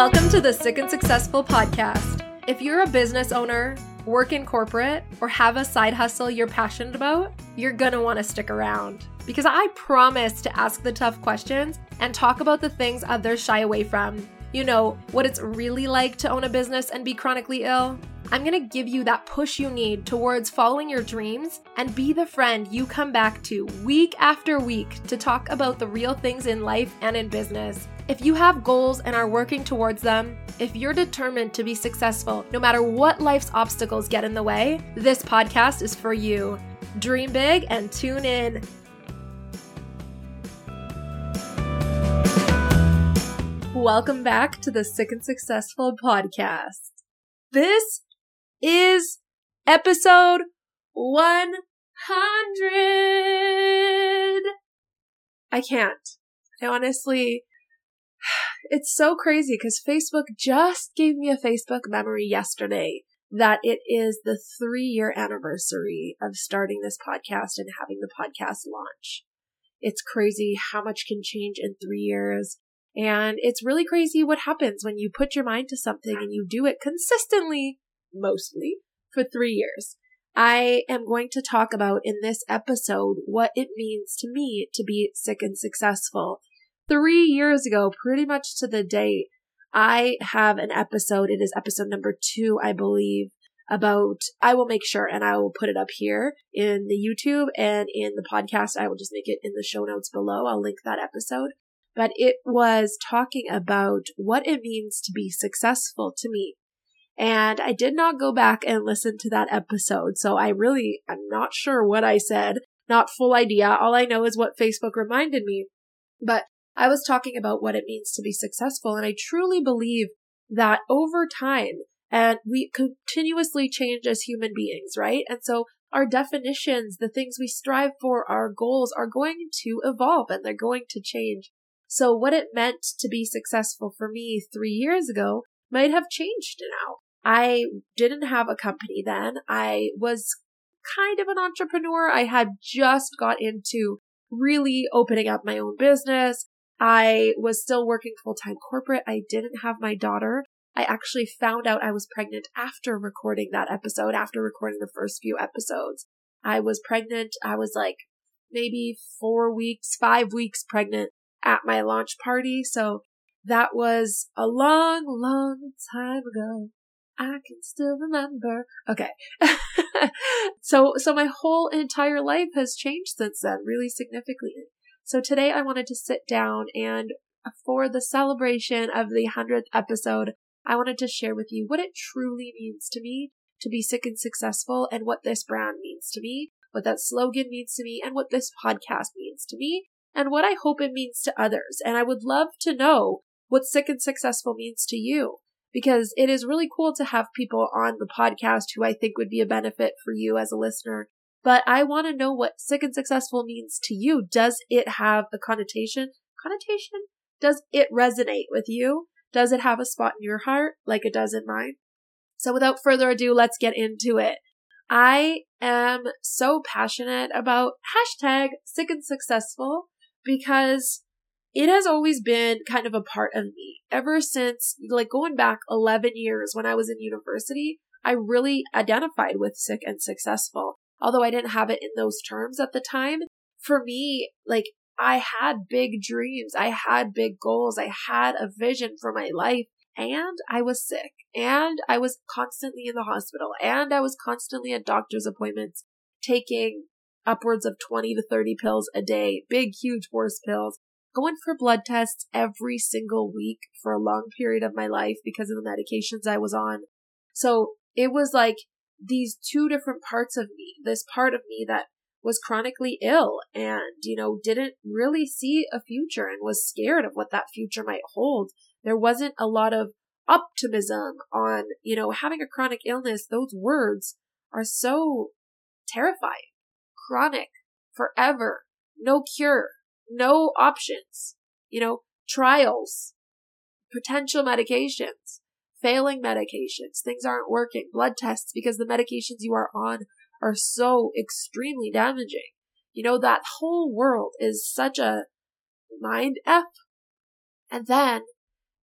Welcome to the Sick and Successful podcast. If you're a business owner, work in corporate, or have a side hustle you're passionate about, you're gonna wanna stick around. Because I promise to ask the tough questions and talk about the things others shy away from. You know, what it's really like to own a business and be chronically ill. I'm gonna give you that push you need towards following your dreams and be the friend you come back to week after week to talk about the real things in life and in business. If you have goals and are working towards them, if you're determined to be successful no matter what life's obstacles get in the way, this podcast is for you. Dream big and tune in. Welcome back to the Sick and Successful podcast. This is episode 100. I can't. I honestly it's so crazy because Facebook just gave me a Facebook memory yesterday that it is the three year anniversary of starting this podcast and having the podcast launch. It's crazy how much can change in three years. And it's really crazy what happens when you put your mind to something and you do it consistently, mostly, for three years. I am going to talk about in this episode what it means to me to be sick and successful three years ago, pretty much to the date, I have an episode. It is episode number two, I believe, about, I will make sure and I will put it up here in the YouTube and in the podcast. I will just make it in the show notes below. I'll link that episode. But it was talking about what it means to be successful to me. And I did not go back and listen to that episode. So I really, I'm not sure what I said. Not full idea. All I know is what Facebook reminded me. But I was talking about what it means to be successful. And I truly believe that over time, and we continuously change as human beings, right? And so our definitions, the things we strive for, our goals are going to evolve and they're going to change. So what it meant to be successful for me three years ago might have changed now. I didn't have a company then. I was kind of an entrepreneur. I had just got into really opening up my own business. I was still working full time corporate. I didn't have my daughter. I actually found out I was pregnant after recording that episode, after recording the first few episodes. I was pregnant. I was like maybe four weeks, five weeks pregnant at my launch party. So that was a long, long time ago. I can still remember. Okay. so, so my whole entire life has changed since then, really significantly. So today I wanted to sit down and for the celebration of the 100th episode, I wanted to share with you what it truly means to me to be sick and successful and what this brand means to me, what that slogan means to me, and what this podcast means to me, and what I hope it means to others. And I would love to know what sick and successful means to you because it is really cool to have people on the podcast who I think would be a benefit for you as a listener but I want to know what sick and successful means to you. Does it have a connotation? Connotation? Does it resonate with you? Does it have a spot in your heart like it does in mine? So without further ado, let's get into it. I am so passionate about hashtag sick and successful because it has always been kind of a part of me ever since like going back 11 years when I was in university. I really identified with sick and successful although I didn't have it in those terms at the time, for me, like I had big dreams. I had big goals. I had a vision for my life and I was sick and I was constantly in the hospital and I was constantly at doctor's appointments taking upwards of 20 to 30 pills a day, big, huge horse pills, going for blood tests every single week for a long period of my life because of the medications I was on. So it was like these two different parts of me, this part of me that was chronically ill and, you know, didn't really see a future and was scared of what that future might hold. There wasn't a lot of optimism on, you know, having a chronic illness. Those words are so terrifying. Chronic, forever, no cure, no options, you know, trials, potential medications. Failing medications, things aren't working, blood tests because the medications you are on are so extremely damaging. You know, that whole world is such a mind F. And then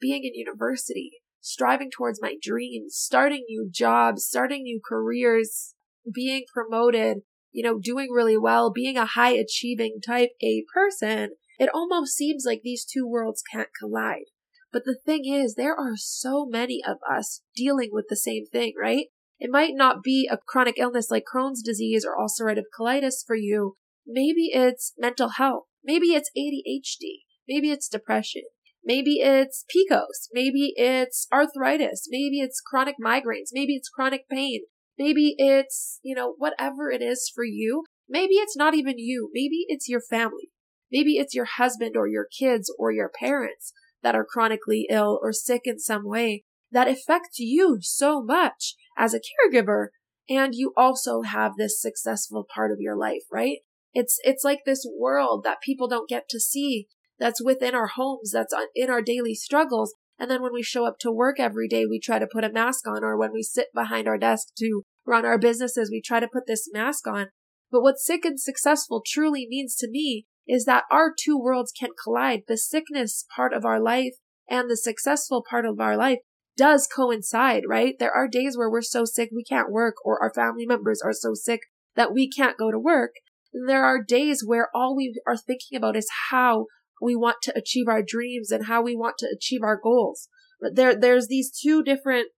being in university, striving towards my dreams, starting new jobs, starting new careers, being promoted, you know, doing really well, being a high achieving type A person, it almost seems like these two worlds can't collide. But the thing is, there are so many of us dealing with the same thing, right? It might not be a chronic illness like Crohn's disease or ulcerative colitis for you. Maybe it's mental health. Maybe it's ADHD. Maybe it's depression. Maybe it's PCOS. Maybe it's arthritis. Maybe it's chronic migraines. Maybe it's chronic pain. Maybe it's, you know, whatever it is for you. Maybe it's not even you. Maybe it's your family. Maybe it's your husband or your kids or your parents that are chronically ill or sick in some way that affect you so much as a caregiver. And you also have this successful part of your life, right? It's, it's like this world that people don't get to see that's within our homes, that's in our daily struggles. And then when we show up to work every day, we try to put a mask on, or when we sit behind our desk to run our businesses, we try to put this mask on. But what sick and successful truly means to me is that our two worlds can collide. The sickness part of our life and the successful part of our life does coincide, right? There are days where we're so sick we can't work or our family members are so sick that we can't go to work. And there are days where all we are thinking about is how we want to achieve our dreams and how we want to achieve our goals. But there, there's these two different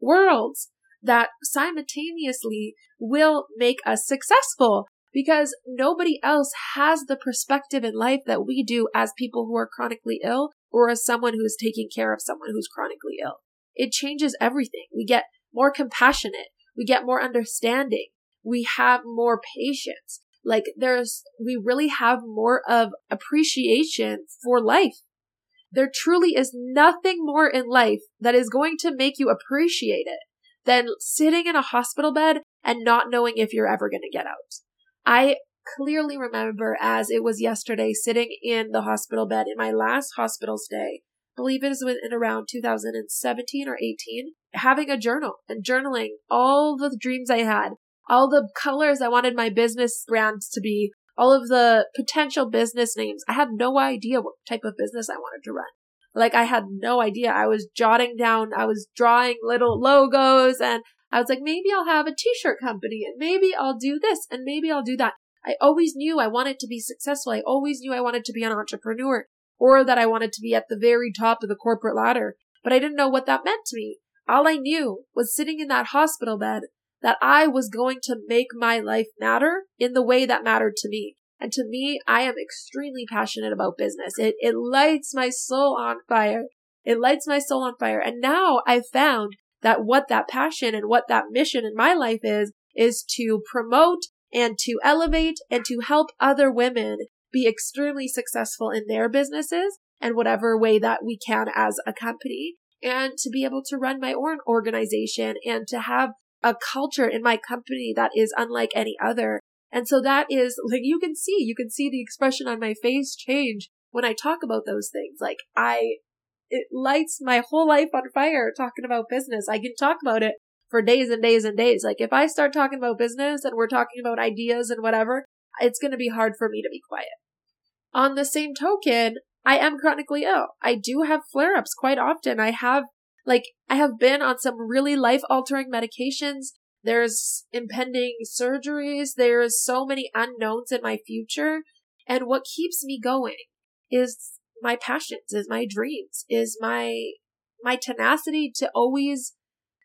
worlds that simultaneously will make us successful because nobody else has the perspective in life that we do as people who are chronically ill or as someone who's taking care of someone who's chronically ill. It changes everything. We get more compassionate. We get more understanding. We have more patience. Like there's, we really have more of appreciation for life. There truly is nothing more in life that is going to make you appreciate it than sitting in a hospital bed and not knowing if you're ever going to get out. I clearly remember as it was yesterday sitting in the hospital bed in my last hospital stay. I believe it was in around 2017 or 18, having a journal and journaling all the dreams I had, all the colors I wanted my business brands to be, all of the potential business names. I had no idea what type of business I wanted to run. Like I had no idea. I was jotting down, I was drawing little logos and I was like, maybe I'll have a t-shirt company and maybe I'll do this and maybe I'll do that. I always knew I wanted to be successful. I always knew I wanted to be an entrepreneur or that I wanted to be at the very top of the corporate ladder, but I didn't know what that meant to me. All I knew was sitting in that hospital bed that I was going to make my life matter in the way that mattered to me. And to me, I am extremely passionate about business. It, it lights my soul on fire. It lights my soul on fire. And now I've found that what that passion and what that mission in my life is, is to promote and to elevate and to help other women be extremely successful in their businesses and whatever way that we can as a company and to be able to run my own organization and to have a culture in my company that is unlike any other. And so that is like you can see, you can see the expression on my face change when I talk about those things. Like I, it lights my whole life on fire talking about business. I can talk about it for days and days and days. Like if I start talking about business and we're talking about ideas and whatever, it's going to be hard for me to be quiet. On the same token, I am chronically ill. I do have flare ups quite often. I have like, I have been on some really life altering medications. There's impending surgeries. There's so many unknowns in my future. And what keeps me going is my passions, is my dreams, is my, my tenacity to always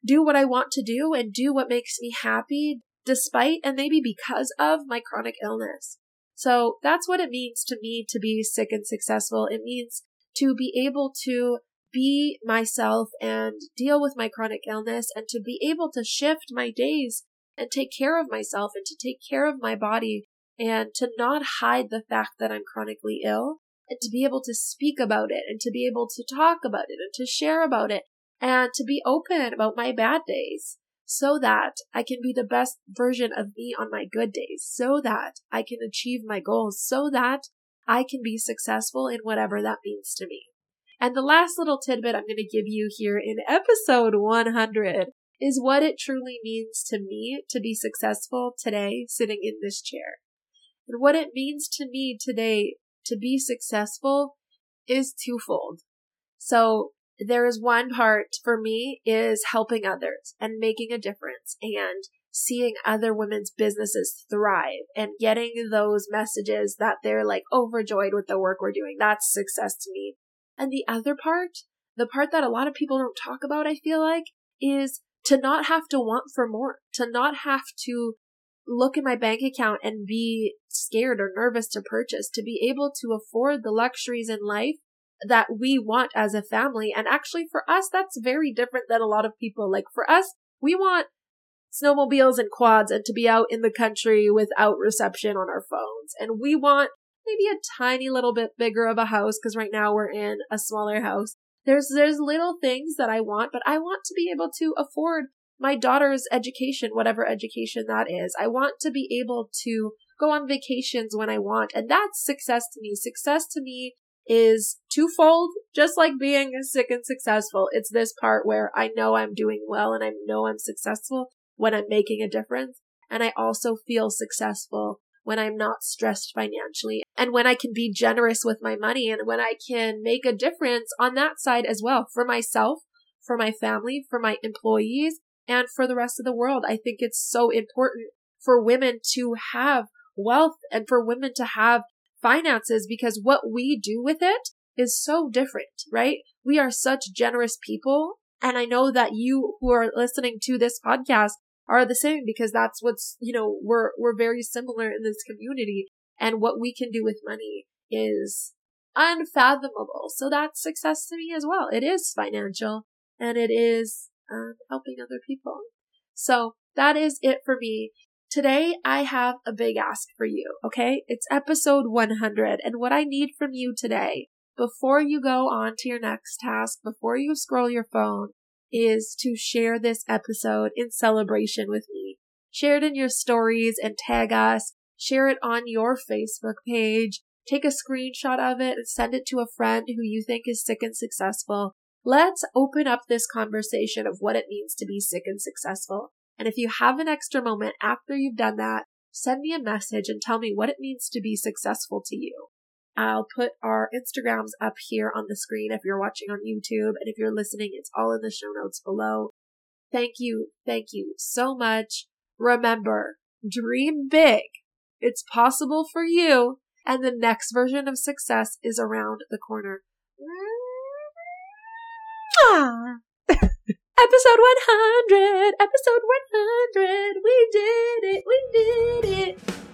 do what I want to do and do what makes me happy despite and maybe because of my chronic illness. So that's what it means to me to be sick and successful. It means to be able to be myself and deal with my chronic illness and to be able to shift my days and take care of myself and to take care of my body and to not hide the fact that I'm chronically ill and to be able to speak about it and to be able to talk about it and to share about it and to be open about my bad days so that I can be the best version of me on my good days, so that I can achieve my goals, so that I can be successful in whatever that means to me. And the last little tidbit I'm going to give you here in episode 100 is what it truly means to me to be successful today sitting in this chair. And what it means to me today to be successful is twofold. So there is one part for me is helping others and making a difference and seeing other women's businesses thrive and getting those messages that they're like overjoyed with the work we're doing. That's success to me. And the other part, the part that a lot of people don't talk about, I feel like, is to not have to want for more, to not have to look at my bank account and be scared or nervous to purchase, to be able to afford the luxuries in life that we want as a family. And actually for us, that's very different than a lot of people. Like for us, we want snowmobiles and quads and to be out in the country without reception on our phones. And we want maybe a tiny little bit bigger of a house because right now we're in a smaller house. There's, there's little things that I want, but I want to be able to afford my daughter's education, whatever education that is. I want to be able to go on vacations when I want. And that's success to me. Success to me is twofold, just like being sick and successful. It's this part where I know I'm doing well and I know I'm successful when I'm making a difference. And I also feel successful when I'm not stressed financially and when I can be generous with my money and when I can make a difference on that side as well for myself, for my family, for my employees, and for the rest of the world. I think it's so important for women to have wealth and for women to have finances because what we do with it is so different, right? We are such generous people. And I know that you who are listening to this podcast are the same because that's what's, you know, we're, we're very similar in this community and what we can do with money is unfathomable. So that's success to me as well. It is financial and it is um, helping other people. So that is it for me. Today I have a big ask for you, okay? It's episode 100 and what I need from you today before you go on to your next task, before you scroll your phone, is to share this episode in celebration with me. Share it in your stories and tag us. Share it on your Facebook page. Take a screenshot of it and send it to a friend who you think is sick and successful. Let's open up this conversation of what it means to be sick and successful. And if you have an extra moment after you've done that, send me a message and tell me what it means to be successful to you. I'll put our Instagrams up here on the screen if you're watching on YouTube. And if you're listening, it's all in the show notes below. Thank you. Thank you so much. Remember, dream big. It's possible for you. And the next version of success is around the corner. Episode 100! Episode 100! We did it! We did it!